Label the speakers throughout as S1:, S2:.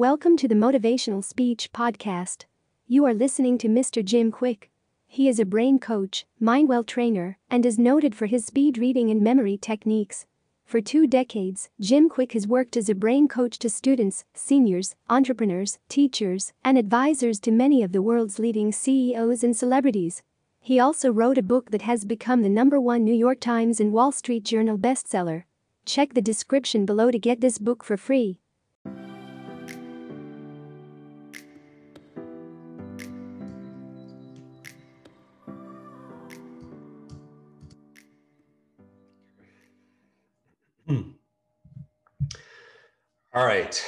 S1: Welcome to the Motivational Speech Podcast. You are listening to Mr. Jim Kwik. He is a brain coach, mindwell trainer, and is noted for his speed reading and memory techniques. For two decades, Jim Kwik has worked as a brain coach to students, seniors, entrepreneurs, teachers, and advisors to many of the world's leading CEOs and celebrities. He also wrote a book that has become the number one New York Times and Wall Street Journal bestseller. Check the description below to get this book for free.
S2: All right.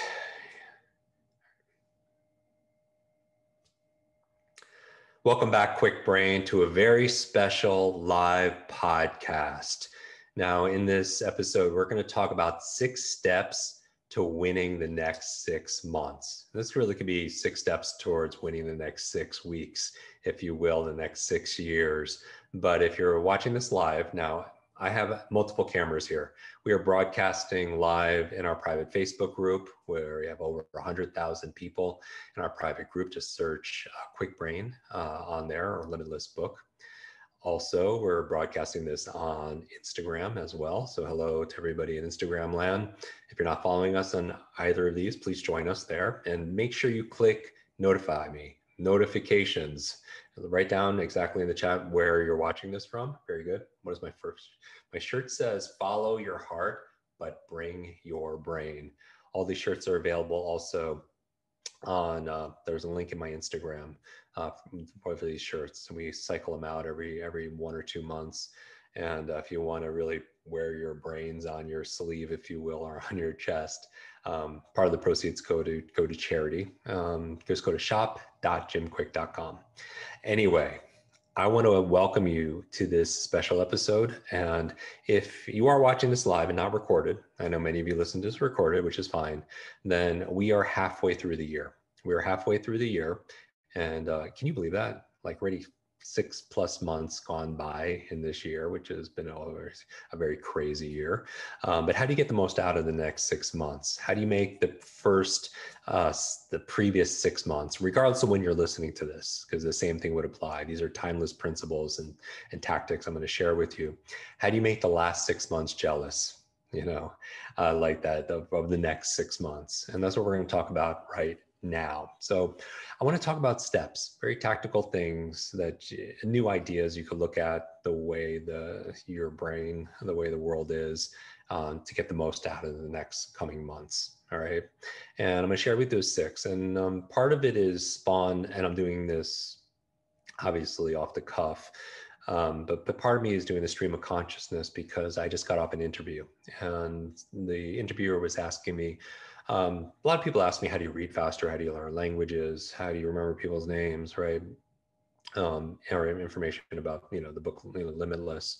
S2: Welcome back, Kwik Brain, to a very special live podcast. Now, in this episode, we're going to talk about six steps to winning the next six months. This really could be six steps towards winning the next six weeks, if you will, the next six years. But if you're watching this live, now I have multiple cameras here. We are broadcasting live in our private Facebook group where we have over 100,000 people in our private group. Just search uh, Kwik Brain uh, on there or Limitless Book. Also, we're broadcasting this on Instagram as well. So, hello to everybody in Instagram land. If you're not following us on either of these, please join us there and make sure you click notify me, notifications. Write down exactly in the chat where you're watching this from. Very good. What is my first? My shirt says follow your heart, but bring your brain. All these shirts are available also on, uh, there's a link in my Instagram uh, for these shirts. And we cycle them out every, every one or two months. And uh, if you want to really wear your brains on your sleeve, if you will, or on your chest, um, part of the proceeds go to go to charity. Um, just go to shop.jimkwik.com. Anyway, I want to welcome you to this special episode. And if you are watching this live and not recorded, I know many of you listen to this recorded, which is fine, then we are halfway through the year. We are halfway through the year. And uh, can you believe that? Like, already six plus months gone by in this year, which has been a, a very crazy year. Um, but how do you get the most out of the next six months? How do you make the first, uh, the previous six months, regardless of when you're listening to this, because the same thing would apply. These are timeless principles and, and tactics I'm going to share with you. How do you make the last six months jealous? You know, uh, like that of, of the next six months. And that's what we're going to talk about right now. So I want to talk about steps, very tactical things that new ideas you could look at the way the your brain, the way the world is um, to get the most out of the next coming months. All right. And I'm going to share with those six. And um, part of it is spawn, and I'm doing this obviously off the cuff. Um, but, but part of me is doing the stream of consciousness because I just got off an interview and the interviewer was asking me, um, a lot of people ask me, how do you read faster? How do you learn languages? How do you remember people's names, right? Um, or information about, you know, the book you know, Limitless,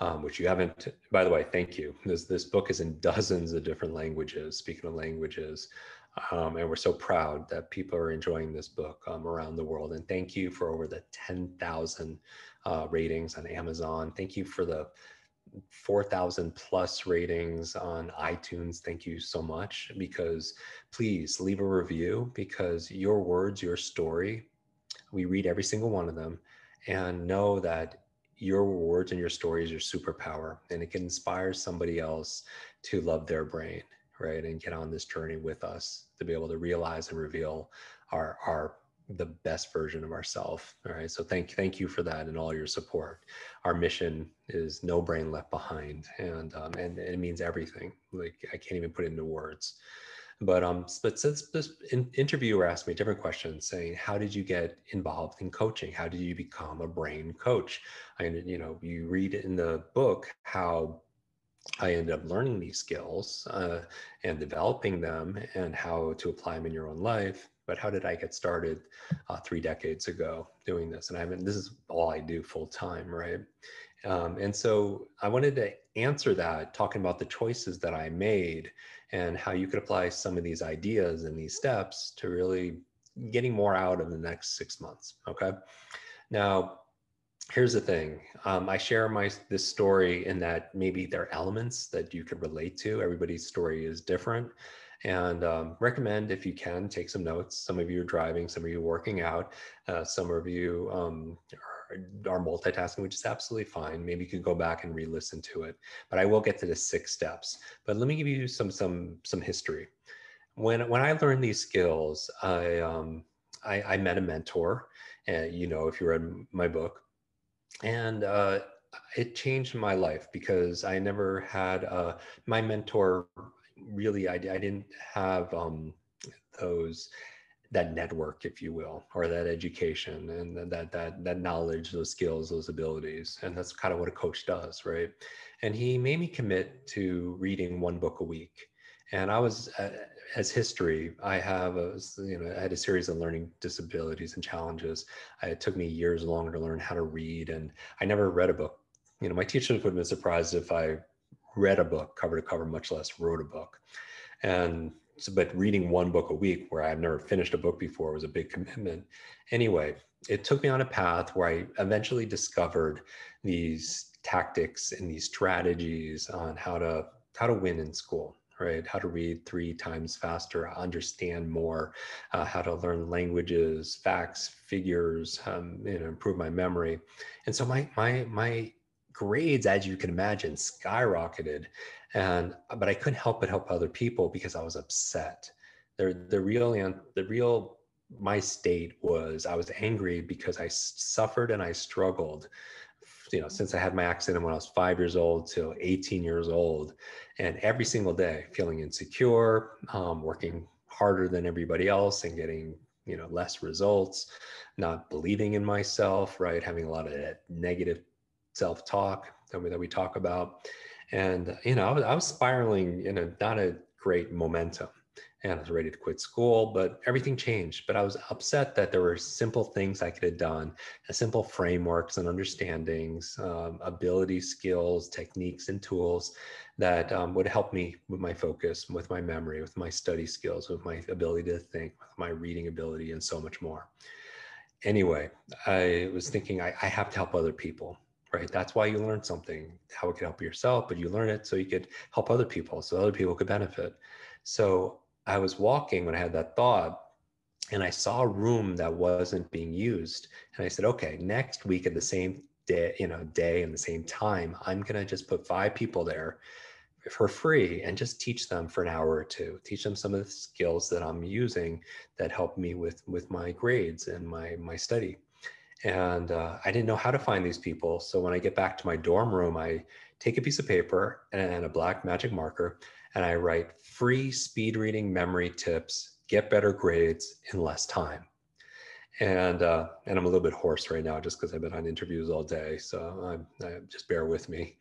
S2: um, which you haven't, by the way, thank you. This, this book is in dozens of different languages, speaking of languages. Um, and we're so proud that people are enjoying this book um, around the world. And thank you for over the 10,000 uh, ratings on Amazon. Thank you for the 4,000 plus ratings on iTunes. Thank you so much because please leave a review because your words, your story, we read every single one of them and know that your words and your stories are superpower and it can inspire somebody else to love their brain, right? And get on this journey with us to be able to realize and reveal our, our the best version of ourselves. All right. So thank thank you for that and all your support. Our mission is no brain left behind, and um, and, it means everything. Like I can't even put it into words. But um, but since this interviewer asked me different questions, saying, "How did you get involved in coaching? How did you become a brain coach?" And you know, you read in the book how I ended up learning these skills uh, and developing them, and how to apply them in your own life but how did I get started uh, three decades ago doing this? And I mean, this is all I do full time, right? Um, and so I wanted to answer that, talking about the choices that I made and how you could apply some of these ideas and these steps to really getting more out of the next six months. Okay. Now, here's the thing um, i share my this story in that maybe there are elements that you could relate to everybody's story is different And um, recommend if you can take some notes. Some of you are driving, some of you are working out, uh, some of you um, are, are multitasking, which is absolutely fine. Maybe you could go back and re-listen to it. But I will get to the six steps. But let me give you some some some history. When when I learned these skills, I um, I, I met a mentor. And you know, if you read my book, and uh, it changed my life because I never had uh, my mentor. Really, I, I didn't have um, those that network, if you will, or that education and that that that knowledge, those skills, those abilities, and that's kind of what a coach does, right? And he made me commit to reading one book a week. And I was, uh, as history, I have a, you know, I had a series of learning disabilities and challenges. It took me years longer to learn how to read, and I never read a book. You know, my teachers would have been surprised if I read a book cover to cover, much less wrote a book. And so, but reading one book a week where I've never finished a book before was a big commitment. Anyway, it took me on a path where I eventually discovered these tactics and these strategies on how to how to win in school right how to read three times faster understand more uh, how to learn languages facts figures um, you know improve my memory and so my my my grades as you can imagine skyrocketed. And but i couldn't help but help other people because i was upset. The, the real the real my state was i was angry because i suffered and i struggled you know since i had my accident when i was five years old till 18 years old. And every single day feeling insecure um, working harder than everybody else and getting you know less results not believing in myself right? Having a lot of negative self-talk that we, that we talk about and you know I was, I was spiraling in a not a great momentum and I was ready to quit school, but everything changed. But I was upset that there were simple things I could have done, simple frameworks and understandings, um, ability, skills, techniques, and tools that um, would help me with my focus, with my memory, with my study skills, with my ability to think, with my reading ability, and so much more. Anyway, I was thinking I, I have to help other people right? That's why you learn something, how it can help yourself, but you learn it so you could help other people, so other people could benefit. So I was walking when I had that thought, and I saw a room that wasn't being used, and I said, okay, next week at the same day, you know, day and the same time, I'm gonna just put five people there for free and just teach them for an hour or two teach them some of the skills that i'm using that help me with with my grades and my my study and uh, I didn't know how to find these people. So when I get back to my dorm room, I take a piece of paper and a black magic marker and I write free speed reading memory tips, get better grades in less time. And uh, and I'm a little bit hoarse right now just because I've been on interviews all day. So I, I just bear with me.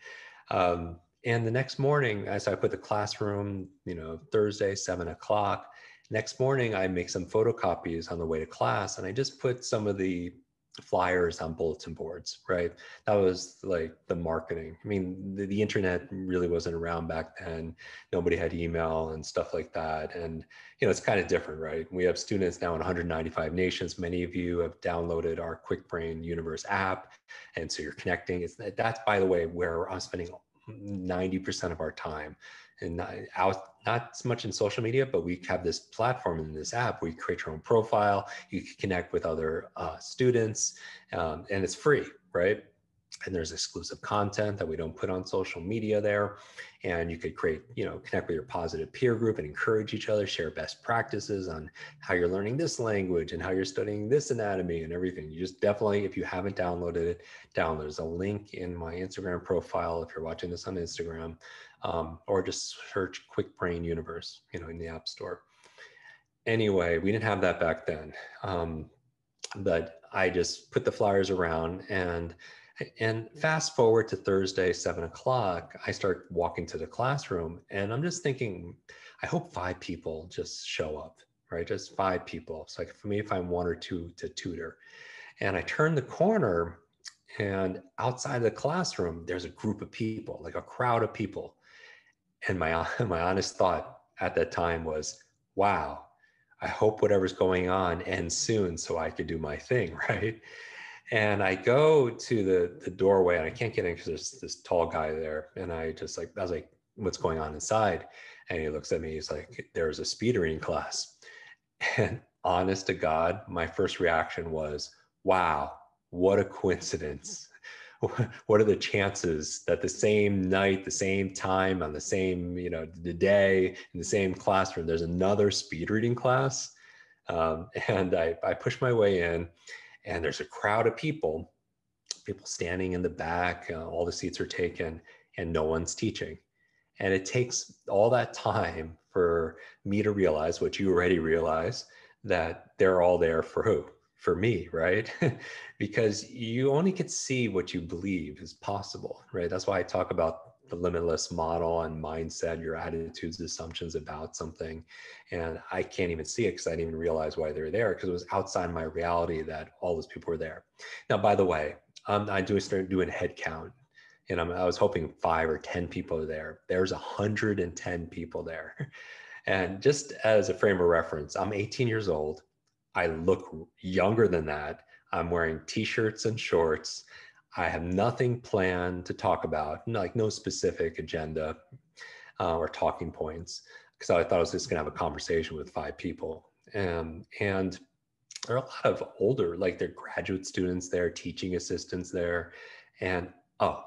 S2: Um, and the next morning, as I put the classroom, you know, Thursday, seven o'clock. Next morning, I make some photocopies on the way to class, and I just put some of the flyers on bulletin boards, right? That was like the marketing. I mean, the, the, internet really wasn't around back then. Nobody had email and stuff like that. And, you know, it's kind of different, right? We have students now in 195 nations. Many of you have downloaded our Kwik Brain Universe app. And so you're connecting. It's, that's, by the way, where I'm spending 90% of our time and out, not so much in social media, but we have this platform in this app where you create your own profile, you can connect with other uh, students, um, and it's free, right? And there's exclusive content that we don't put on social media there. And you could create, you know, connect with your positive peer group and encourage each other, share best practices on how you're learning this language and how you're studying this anatomy and everything. You just definitely, if you haven't downloaded it, download. There's a link in my Instagram profile if you're watching this on Instagram um, or just search Kwik Brain Universe, you know, in the App Store. Anyway, we didn't have that back then, um, but I just put the flyers around and and fast forward to Thursday, seven o'clock, I start walking to the classroom and I'm just thinking, I hope five people just show up, right? Just five people. So like for me, if I'm one or two to tutor. And I turn the corner and outside the classroom, there's a group of people, like a crowd of people. And my, my honest thought at that time was, wow, I hope whatever's going on ends soon so I could do my thing, right? And I go to the, the doorway and I can't get in because there's this tall guy there. And I just like, I was like, what's going on inside? And he looks at me, he's like, there's a speed reading class. And honest to God, my first reaction was, wow, what a coincidence. what are the chances that the same night, the same time, on the same, you know, the day in the same classroom, there's another speed reading class? Um, and I, I push my way in, and there's a crowd of people, people standing in the back, uh, all the seats are taken, and no one's teaching. And it takes all that time for me to realize what you already realize that they're all there for who? For me, right? because you only can see what you believe is possible, right? That's why I talk about the limitless model and mindset, your attitudes, assumptions about something. And I can't even see it because I didn't even realize why they're there because it was outside my reality that all those people were there. Now, by the way, um, I do start doing head count and I'm, i was hoping five or 10 people are there. There's 110 people there. And just as a frame of reference, I'm 18 years old. I look younger than that. I'm wearing t-shirts and shorts. I have nothing planned to talk about, like no specific agenda uh, or talking points, because I thought I was just going to have a conversation with five people. Um, and there are a lot of older, like they're graduate students there, teaching assistants there, and oh,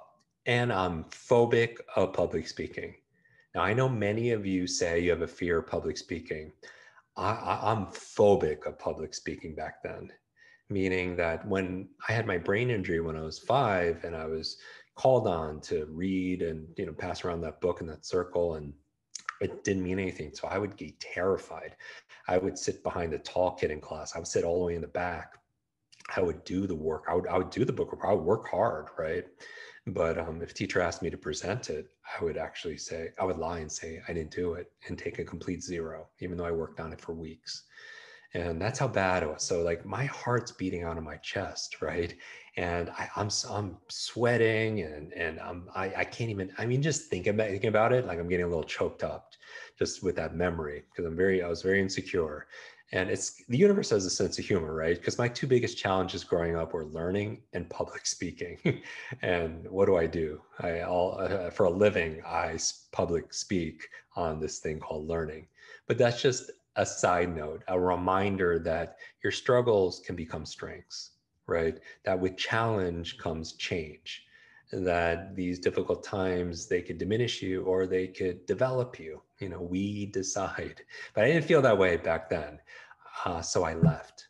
S2: and I'm phobic of public speaking. Now, I know many of you say you have a fear of public speaking. I, am phobic of public speaking back then, meaning that when I had my brain injury when I was five and I was called on to read and you know pass around that book in that circle and it didn't mean anything. So I would get terrified. I would sit behind the tall kid in class. I would sit all the way in the back. I would do the work. I would I would do the book. I would work hard, right? But um, if teacher asked me to present it, I would actually say, I would lie and say I didn't do it and take a complete zero, even though I worked on it for weeks. And that's how bad it was. So like my heart's beating out of my chest, right? And I, am I'm, I'm sweating and and I'm I, I can't even I mean just about thinking about it like I'm getting a little choked up just with that memory because I'm very I was very insecure and it's the universe has a sense of humor right? Because my two biggest challenges growing up were learning and public speaking. And what do i do? I all uh, for a living i public speak on this thing called learning. But that's just a side note a reminder that your struggles can become strengths right? That with challenge comes change. That these difficult times they could diminish you or they could develop you you know we decide. But i didn't feel that way back then uh, so i left.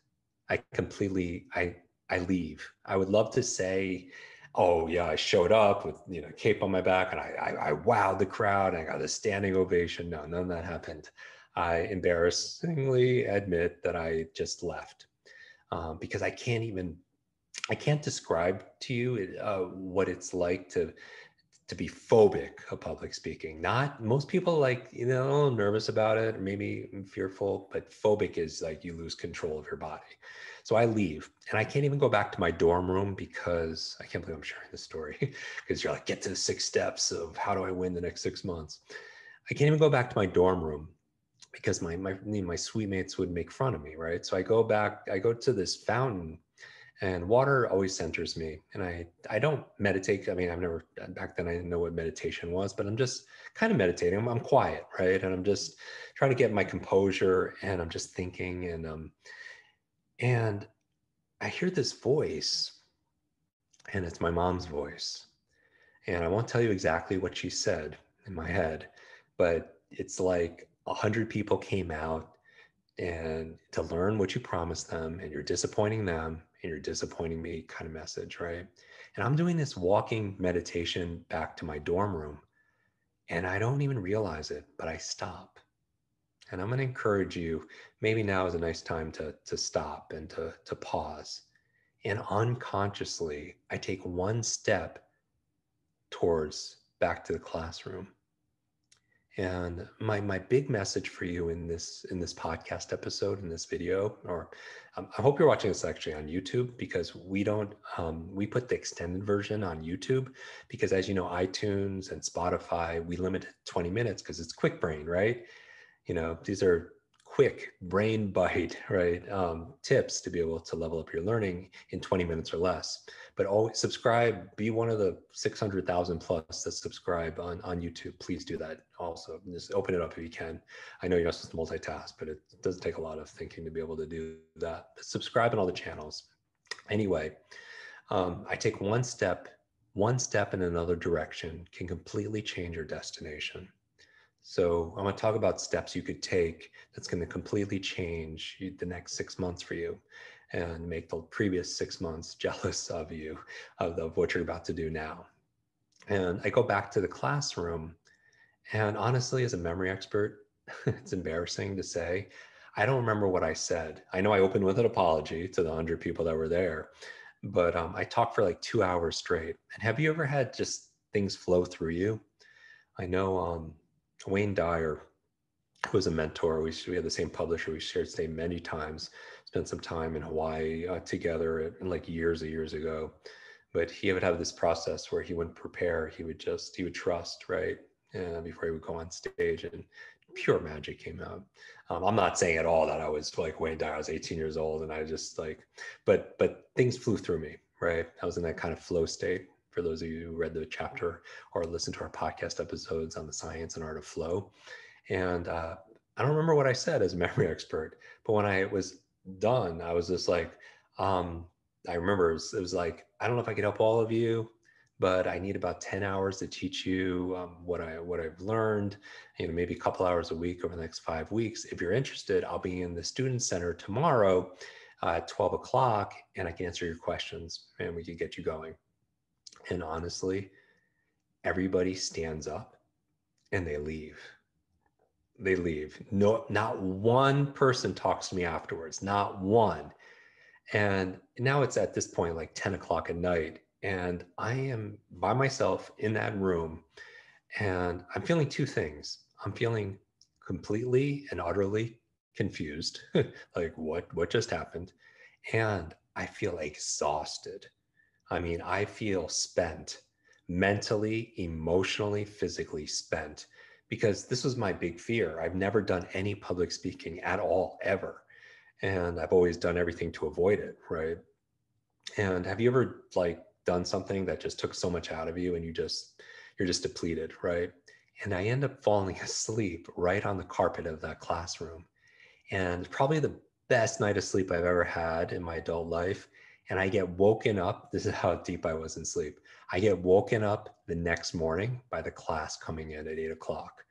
S2: I completely i i leave. I would love to say oh yeah i showed up with you know cape on my back and i i, I wowed the crowd and i got a standing ovation. No none of that happened. I embarrassingly admit that i just left um, because i can't even I can't describe to you uh, what it's like to to be phobic of public speaking. Not most people like you know a little nervous about it, or maybe fearful, but phobic is like you lose control of your body. So I leave, and I can't even go back to my dorm room because I can't believe I'm sharing this story because you're like get to the six steps of how do I win the next six months. I can't even go back to my dorm room because my my my suite mates would make fun of me, right? So I go back, I go to this fountain and water always centers me and i i don't meditate i mean i've never back then i didn't know what meditation was but i'm just kind of meditating i'm, I'm quiet right and i'm just trying to get my composure and i'm just thinking and um and i hear this voice and it's my mom's voice and i won't tell you exactly what she said in my head but it's like a hundred people came out and to learn what you promised them and you're disappointing them and you're disappointing me kind of message, right? And I'm doing this walking meditation back to my dorm room and I don't even realize it, but I stop. And I'm going to encourage you, maybe now is a nice time to, to stop and to, to pause. And unconsciously, I take one step towards back to the classroom. And my my big message for you in this in this podcast episode in this video, or um, I hope you're watching this actually on YouTube because we don't um, we put the extended version on YouTube because as you know iTunes and Spotify we limit it 20 minutes because it's Kwik Brain right. You know these are Kwik Brain bite, right? Um, tips to be able to level up your learning in 20 minutes or less. But always subscribe, be one of the 600,000 plus that subscribe on, on YouTube. Please do that also. Just open it up if you can. I know you're not supposed to multitask, but it doesn't take a lot of thinking to be able to do that. But subscribe on all the channels. Anyway, um, I take one step, one step in another direction can completely change your destination. So I'm going to talk about steps you could take that's going to completely change the next six months for you and make the previous six months jealous of you, of, of what you're about to do now. And I go back to the classroom. And honestly, as a memory expert, it's embarrassing to say, I don't remember what I said. I know I opened with an apology to the 100 people that were there, but um, I talked for like two hours straight. And have you ever had just things flow through you? I know um, Wayne Dyer, was a mentor, we, we had the same publisher, we shared stage many times, spent some time in Hawaii uh, together like years and years ago. But he would have this process where he wouldn't prepare, he would just, he would trust, right? Uh, before he would go on stage and pure magic came out. Um, I'm not saying at all that I was like Wayne Dyer. I was 18 years old and I just like, but but things flew through me, right? I was in that kind of flow state for those of you who read the chapter or listened to our podcast episodes on the science and art of flow. And uh, I don't remember what I said as a memory expert, but when I was done, I was just like, um, I remember it was, it was, like, I don't know if I could help all of you, but I need about 10 hours to teach you um, what I what I've learned, you know, maybe a couple hours a week over the next five weeks. If you're interested, I'll be in the student center tomorrow uh, at 12 o'clock and I can answer your questions and we can get you going. And honestly, everybody stands up and they leave. They leave. No, not one person talks to me afterwards, not one. And now it's at this point like 10 o'clock at night. And I am by myself in that room. And I'm feeling two things. I'm feeling completely and utterly confused, like what what just happened? And I feel exhausted. I mean, I feel spent mentally, emotionally, physically spent because this was my big fear. I've never done any public speaking at all, ever. And I've always done everything to avoid it, right? And have you ever like done something that just took so much out of you and you just, you're just depleted, right? And I end up falling asleep right on the carpet of that classroom. And probably the best night of sleep I've ever had in my adult life and I get woken up. This is how deep I was in sleep. I get woken up the next morning by the class coming in at eight o'clock.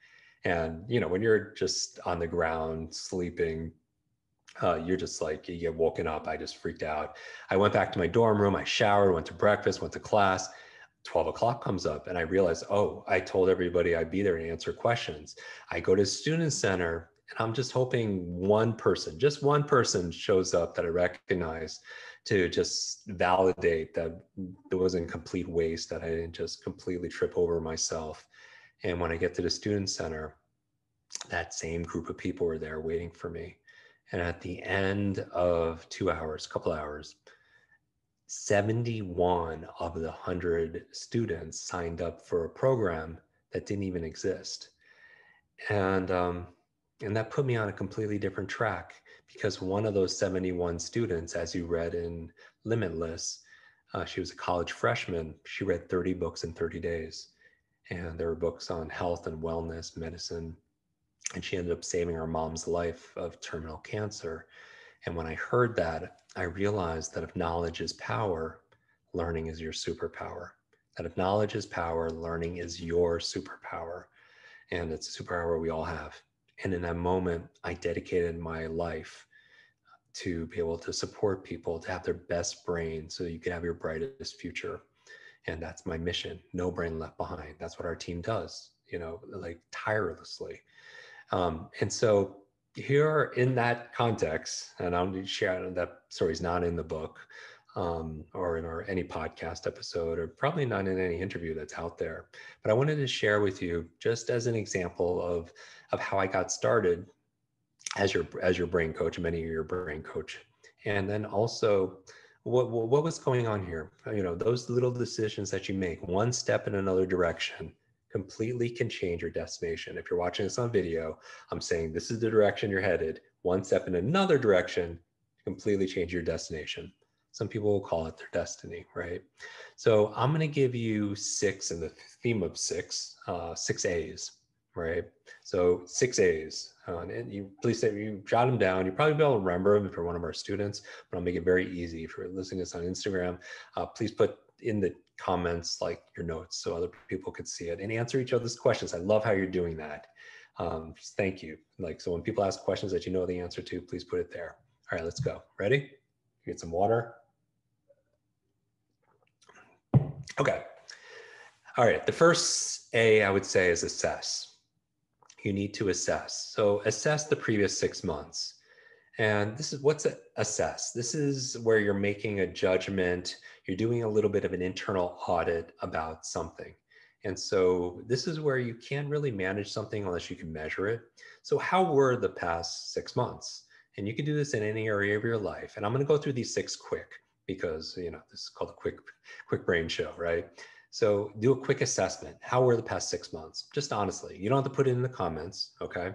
S2: And, you know, when you're just on the ground sleeping, uh, you're just like, you get woken up. I just freaked out. I went back to my dorm room. I showered, went to breakfast, went to class. 12 o'clock comes up and I realize, oh, I told everybody I'd be there and answer questions. I go to student center and I'm just hoping one person, just one person shows up that I recognize to just validate that it wasn't complete waste, that I didn't just completely trip over myself. And when I get to the student center, that same group of people were there waiting for me. And at the end of two hours, a couple hours, 71 of the 100 students signed up for a program that didn't even exist. And, um, and that put me on a completely different track because one of those 71 students, as you read in Limitless, uh, she was a college freshman. She read 30 books in 30 days. And there were books on health and wellness, medicine. And she ended up saving her mom's life of terminal cancer. And when I heard that, I realized that if knowledge is power, learning is your superpower. That if knowledge is power, learning is your superpower. And it's a superpower we all have. And in that moment, I dedicated my life to be able to support people to have their best brain so you can have your brightest future. And that's my mission no brain left behind. That's what our team does, you know, like tirelessly. Um, and so, here in that context, and I'm sharing that story is not in the book um, or in our any podcast episode, or probably not in any interview that's out there. But I wanted to share with you just as an example of of how I got started as your as your brain coach many of your brain coach and then also what, what was going on here you know those little decisions that you make one step in another direction completely can change your destination. If you're watching this on video, I'm saying this is the direction you're headed. One step in another direction, completely change your destination. Some people will call it their destiny, right? So I'm going to give you six in the theme of six, uh, six A's, right? So six A's. Uh, and you please say you jot them down. You probably be able to remember them if you're one of our students, but I'll make it very easy. If you're listening to this on Instagram, uh, please put in the comments like your notes so other people could see it and answer each other's questions. I love how you're doing that. Um, thank you. Like, so when people ask questions that you know the answer to, please put it there. All right, let's go. Ready? Get some water. Okay. All right. The first A I would say is assess. You need to assess. So assess the previous six months. And this is what's assess. This is where you're making a judgment. You're doing a little bit of an internal audit about something. And so this is where you can't really manage something unless you can measure it. So how were the past six months? And you can do this in any area of your life. And I'm going to go through these six quick because you know this is called a quick Kwik Brain show, right? So do a quick assessment. How were the past six months? Just honestly, you don't have to put it in the comments, okay?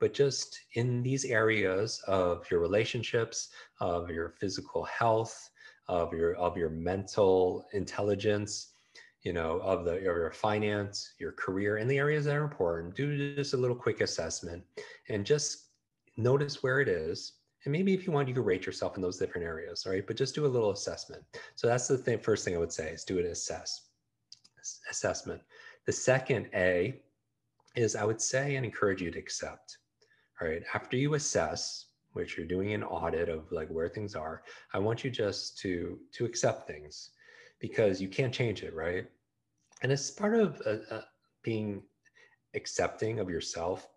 S2: But just in these areas of your relationships, of your physical health, of your of your mental intelligence, you know, of the of your finance, your career, and the areas that are important. Do just a little quick assessment and just notice where it is and maybe if you want, you could rate yourself in those different areas, right? But just do a little assessment. So that's the thing, first thing I would say is do an assess assessment. The second A is I would say and encourage you to accept. All right. After you assess, which you're doing an audit of like where things are, I want you just to to accept things because you can't change it, right? And it's part of uh, uh, being accepting of yourself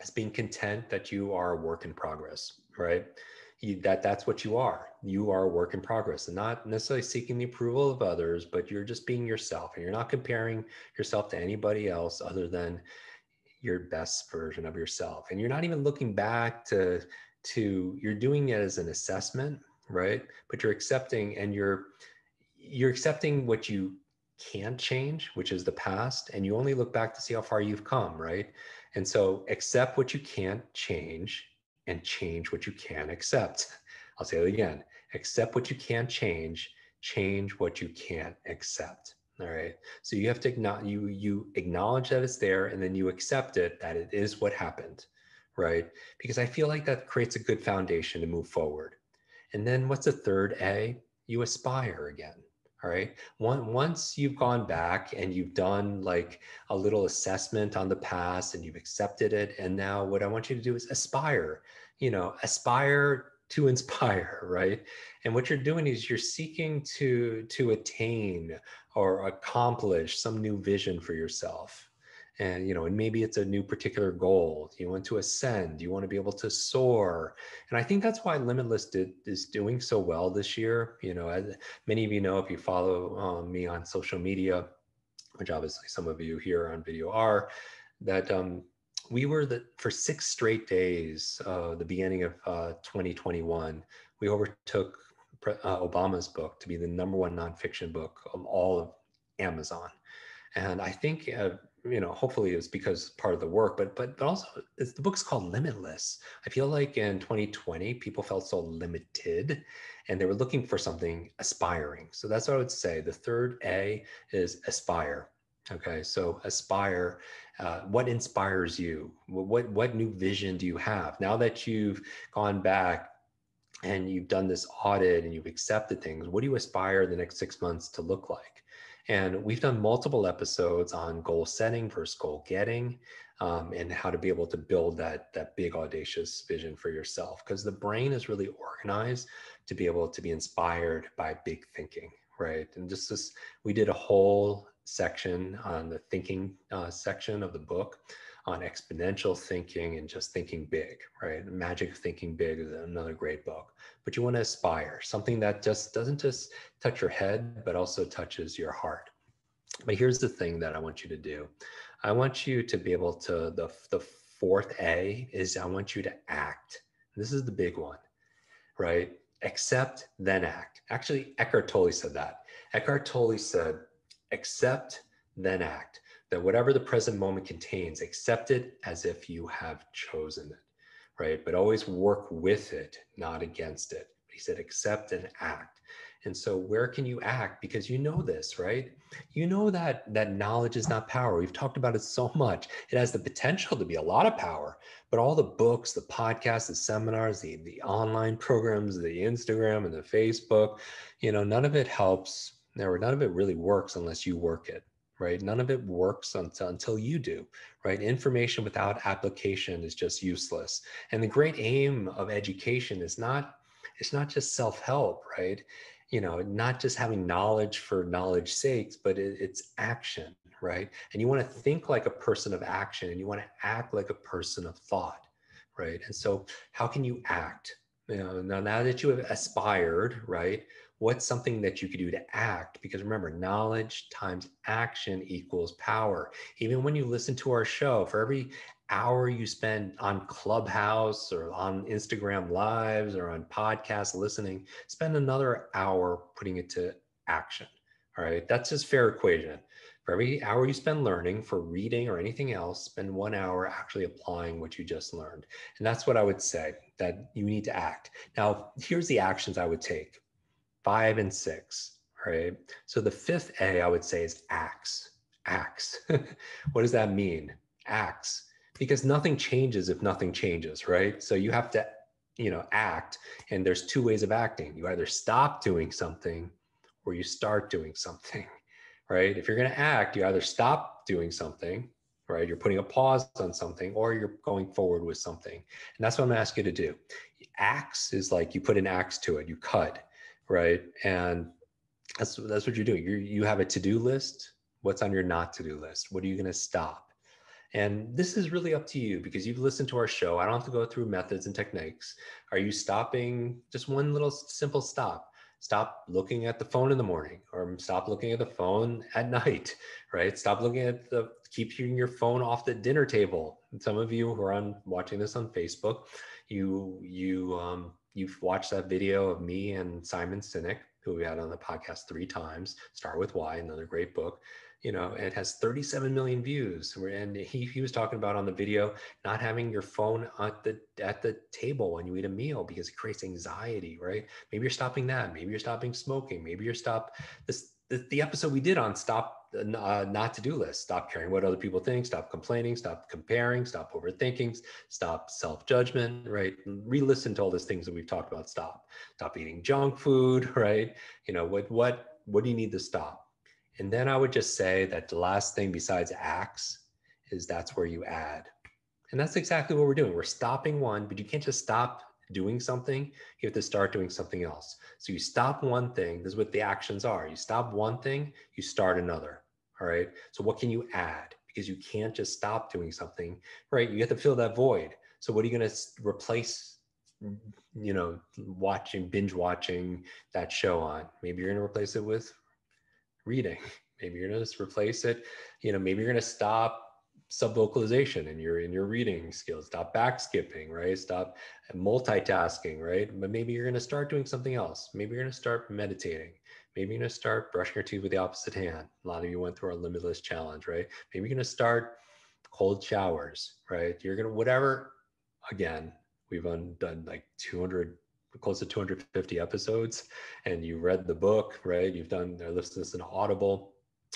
S2: as being content that you are a work in progress right? You, that that's what you are. You are a work in progress, and not necessarily seeking the approval of others, but you're just being yourself, and you're not comparing yourself to anybody else other than your best version of yourself. And you're not even looking back to to you're doing it as an assessment, right? But you're accepting and you're you're accepting what you can't change, which is the past, and you only look back to see how far you've come, right? And so accept what you can't change and change what you can accept. I'll say it again accept what you can't change, change what you can't accept. All right. So you have to acknowledge you you acknowledge that it's there and then you accept it that it is what happened. Right. Because I feel like that creates a good foundation to move forward. And then what's the third A? You aspire again. All right. One, once you've gone back and you've done like a little assessment on the past and you've accepted it. And now what I want you to do is aspire, you know, aspire to inspire, right? And what you're doing is you're seeking to to attain or accomplish some new vision for yourself and you know and maybe it's a new particular goal. You want to ascend. You want to be able to soar. And i think that's why limitless did, is doing so well this year. You know as many of you know if you follow um, me on social media which obviously some of you here on video are that um, we were the for six straight days uh, the beginning of uh, 2021 we overtook uh, obama's book to be the number one nonfiction book of all of amazon. And i think uh, you know hopefully it's because part of the work but but but also the book's called limitless. I feel like in 2020 people felt so limited and they were looking for something aspiring. So that's what i would say. The third a is aspire. Okay so aspire uh, what inspires you? What what new vision do you have? Now that you've gone back and you've done this audit and you've accepted things what do you aspire the next six months to look like and we've done multiple episodes on goal setting versus goal getting um, and how to be able to build that, that big audacious vision for yourself. Because the brain is really organized to be able to be inspired by big thinking, right? And just this, we did a whole section on the thinking uh, section of the book on exponential thinking and just thinking big, right? Magic Thinking Big is another great book. But you want to aspire, something that just doesn't just touch your head, but also touches your heart. But here's the thing that I want you to do. I want you to be able to, the, the fourth A is I want you to act. This is the big one, right? Accept, then act. Actually, Eckhart Tolle said that. Eckhart Tolle said, accept, then act. That whatever the present moment contains, accept it as if you have chosen it, right? But always work with it, not against it. He said, accept and act. And so where can you act? Because you know this, right? You know that that knowledge is not power. We've talked about it so much. It has the potential to be a lot of power, but all the books, the podcasts, the seminars, the, the online programs, the Instagram and the Facebook, you know, none of it helps or none of it really works unless you work it right? None of it works until, until you do, right? Information without application is just useless. And the great aim of education is not, it's not just self-help, right? You know, not just having knowledge for knowledge sakes, but it, it's action, right? And you want to think like a person of action and you want to act like a person of thought, right? And so how can you act? You know, now, now that you have aspired, right? What's something that you could do to act? Because remember knowledge times action equals power. Even when you listen to our show for every hour you spend on clubhouse or on instagram lives or on podcasts listening spend another hour putting it to action all right? That's just fair equation. For every hour you spend learning for reading or anything else spend one hour actually applying what you just learned. And that's what i would say that you need to act. Now here's the actions i would take five and six, right? So the fifth A, I would say, is acts. Acts. what does that mean? Acts. Because nothing changes if nothing changes, right? So you have to, you know, act. And there's two ways of acting. You either stop doing something or you start doing something, right? If you're going to act, you either stop doing something, right? You're putting a pause on something or you're going forward with something. And that's what I'm going to ask you to do. Acts is like you put an axe to it, you cut right? And that's that's what you're doing. You you have a to-do list. What's on your not to-do list? What are you going to stop? And this is really up to you because you've listened to our show. I don't have to go through methods and techniques. Are you stopping just one little simple stop? Stop looking at the phone in the morning or stop looking at the phone at night, right? Stop looking at the keep your phone off the dinner table. And some of you who are on watching this on Facebook, you you um, you've watched that video of me and Simon Sinek, who we had on the podcast three times, Start with Why, another great book. You know, it has 37 million views. And he, he was talking about on the video not having your phone at the at the table when you eat a meal because it creates anxiety, right? Maybe you're stopping that. Maybe you're stopping smoking. Maybe you're stop this the, the episode we did on stop uh, not to do list. Stop caring what other people think. Stop complaining. Stop comparing. Stop overthinking. Stop self judgment. Right. Re-listen to all those things that we've talked about. Stop. Stop eating junk food. Right. You know what? What? What do you need to stop? And then I would just say that the last thing besides acts is that's where you add. And that's exactly what we're doing. We're stopping one, but you can't just stop doing something, you have to start doing something else. So you stop one thing, this is what the actions are. You stop one thing, you start another. All right. So what can you add? Because you can't just stop doing something, right? You have to fill that void. So what are you going to replace, mm, you know, watching, binge watching that show on? Maybe you're going to replace it with reading. Maybe you're going to replace it, you know, maybe you're going to stop subvocalization in your in your reading skills. Stop back skipping right? Stop multitasking right? But maybe you're going to start doing something else. Maybe you're going to start meditating. Maybe you're going to start brushing your teeth with the opposite hand. A lot of you went through our limitless challenge right? Maybe you're going to start cold showers right? You're going to whatever again we've undone like 200 close to 250 episodes and you read the book right? You've done or listened to this in audible.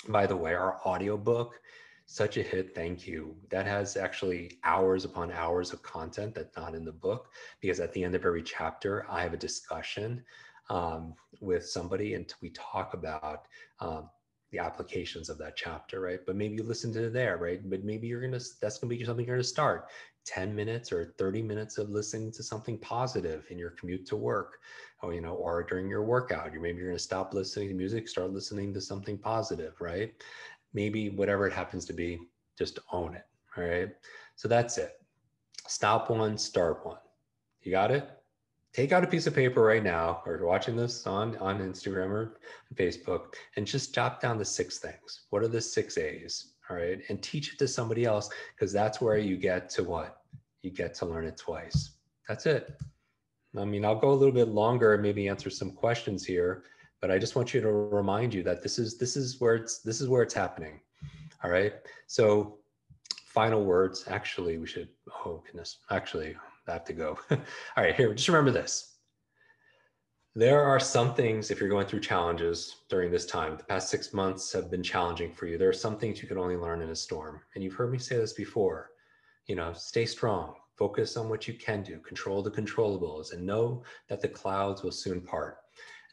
S2: By the way our audio book such a hit thank you. That has actually hours upon hours of content that's not in the book because at the end of every chapter i have a discussion um, with somebody and we talk about um, the applications of that chapter right? But maybe you listen to there right? But maybe you're gonna that's gonna be something you're gonna start. 10 minutes or 30 minutes of listening to something positive in your commute to work or you know or during your workout. You maybe you're going to stop listening to music start listening to something positive right maybe whatever it happens to be, just own it. All right. So that's it. Stop one, start one. You got it? Take out a piece of paper right now, or watching this on, on Instagram or Facebook, and just jot down the six things. What are the six A's? All right. And teach it to somebody else because that's where you get to what? You get to learn it twice. That's it. I mean, I'll go a little bit longer and maybe answer some questions here but I just want you to remind you that this is this is where it's this is where it's happening. All right. So, final words. Actually, we should, oh, goodness. Actually, I have to go. All right, here, just remember this. There are some things, if you're going through challenges during this time, the past six months have been challenging for you. There are some things you can only learn in a storm. And you've heard me say this before. You know, stay strong, focus on what you can do, control the controllables, and know that the clouds will soon part.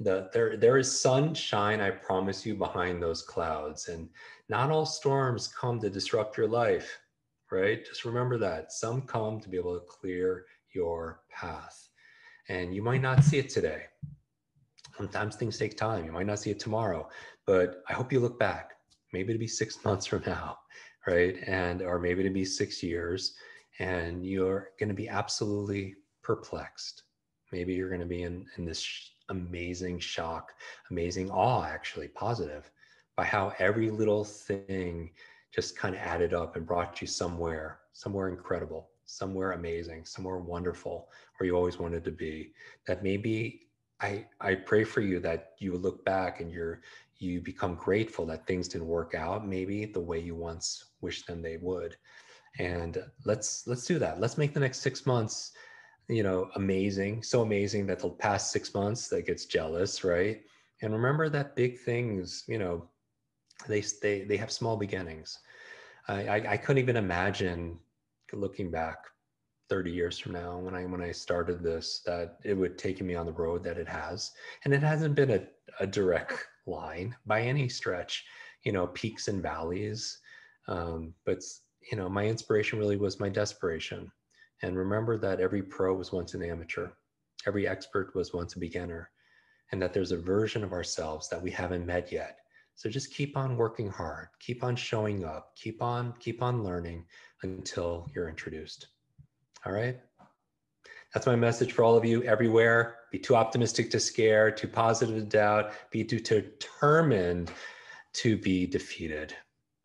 S2: The, there, there is sunshine, I promise you, behind those clouds. And not all storms come to disrupt your life, right? Just remember that. Some come to be able to clear your path. And you might not see it today sometimes things take time. You might not see it tomorrow, but I hope you look back. Maybe to be six months from now, right? And or maybe to be six years, and you're going to be absolutely perplexed. Maybe you're going to be in in this amazing shock, amazing awe, actually positive, by how every little thing just kind of added up and brought you somewhere, somewhere incredible, somewhere amazing, somewhere wonderful, where you always wanted to be. That maybe I, I pray for you that you look back and you're you become grateful that things didn't work out maybe the way you once wished them they would and let's let's do that let's make the next six months you know amazing so amazing that the past six months that gets jealous right? And remember that big things you know they they they have small beginnings. I i, I couldn't even imagine looking back 30 years from now when i when i started this that it would take me on the road that it has. And it hasn't been a, a direct line by any stretch you know peaks and valleys. Um, but you know my inspiration really was my desperation and remember that every pro was once an amateur every expert was once a beginner and that there's a version of ourselves that we haven't met yet so just keep on working hard keep on showing up keep on keep on learning until you're introduced all right. That's my message for all of you everywhere. Be too optimistic to scare, too positive to doubt, be too determined to be defeated.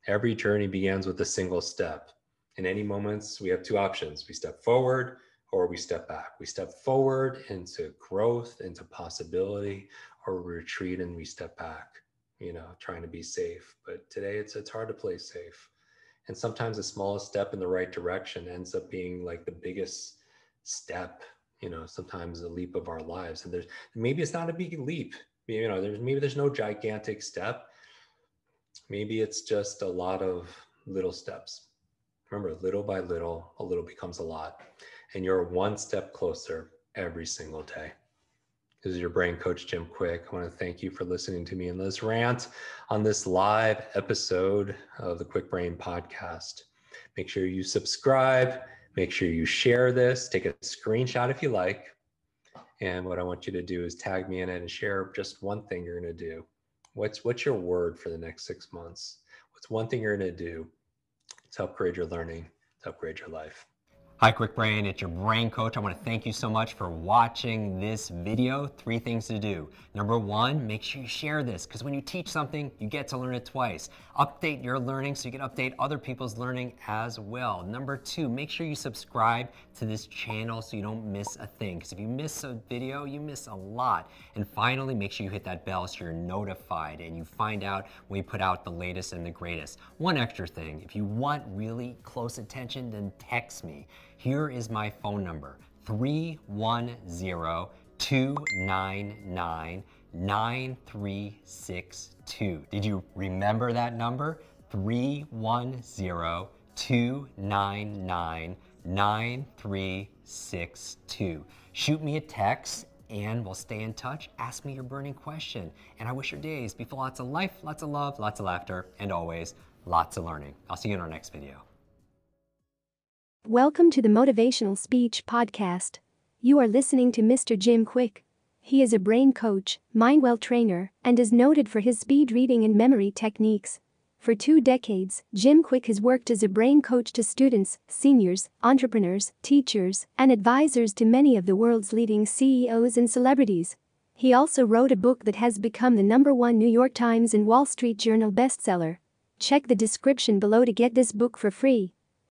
S2: Every journey begins with a single step. In any moments, we have two options. We step forward or we step back. We step forward into growth, into possibility, or we retreat and we step back, you know, trying to be safe. But today it's, it's hard to play safe. And sometimes the smallest step in the right direction ends up being like the biggest step you know sometimes a leap of our lives. And there's maybe it's not a big leap. You know there's maybe there's no gigantic step. Maybe it's just a lot of little steps remember little by little a little becomes a lot and you're one step closer every single day this is your brain coach, Jim Kwik. I want to thank you for listening to me in this rant on this live episode of the Kwik Brain podcast. Make sure you subscribe, make sure you share this, take a screenshot if you like. And what I want you to do is tag me in it and share just one thing you're going to do. What's what's your word for the next six months? What's one thing you're going to do to upgrade your learning, to upgrade your life?
S3: Hi Kwik Brain, it's your brain coach. I want to thank you so much for watching this video. Three things to do. Number one, make sure you share this because when you teach something, you get to learn it twice. Update your learning so you can update other people's learning as well. Number two, make sure you subscribe to this channel so you don't miss a thing because if you miss a video, you miss a lot. And finally, make sure you hit that bell so you're notified and you find out when we put out the latest and the greatest. One extra thing, if you want really close attention, then text me. Here is my phone number 310 299 9362. Did you remember that number? 310 299 9362. Shoot me a text and we'll stay in touch. Ask me your burning question. And I wish your days be full lots of life, lots of love, lots of laughter, and always lots of learning. I'll see you in our next video.
S1: Welcome to the Motivational Speech Podcast. You are listening to Mr. Jim Kwik. He is a brain coach, mindwell trainer, and is noted for his speed reading and memory techniques. For two decades, Jim Kwik has worked as a brain coach to students, seniors, entrepreneurs, teachers, and advisors to many of the world's leading CEOs and celebrities. He also wrote a book that has become the number one New York Times and Wall Street Journal bestseller. Check the description below to get this book for free.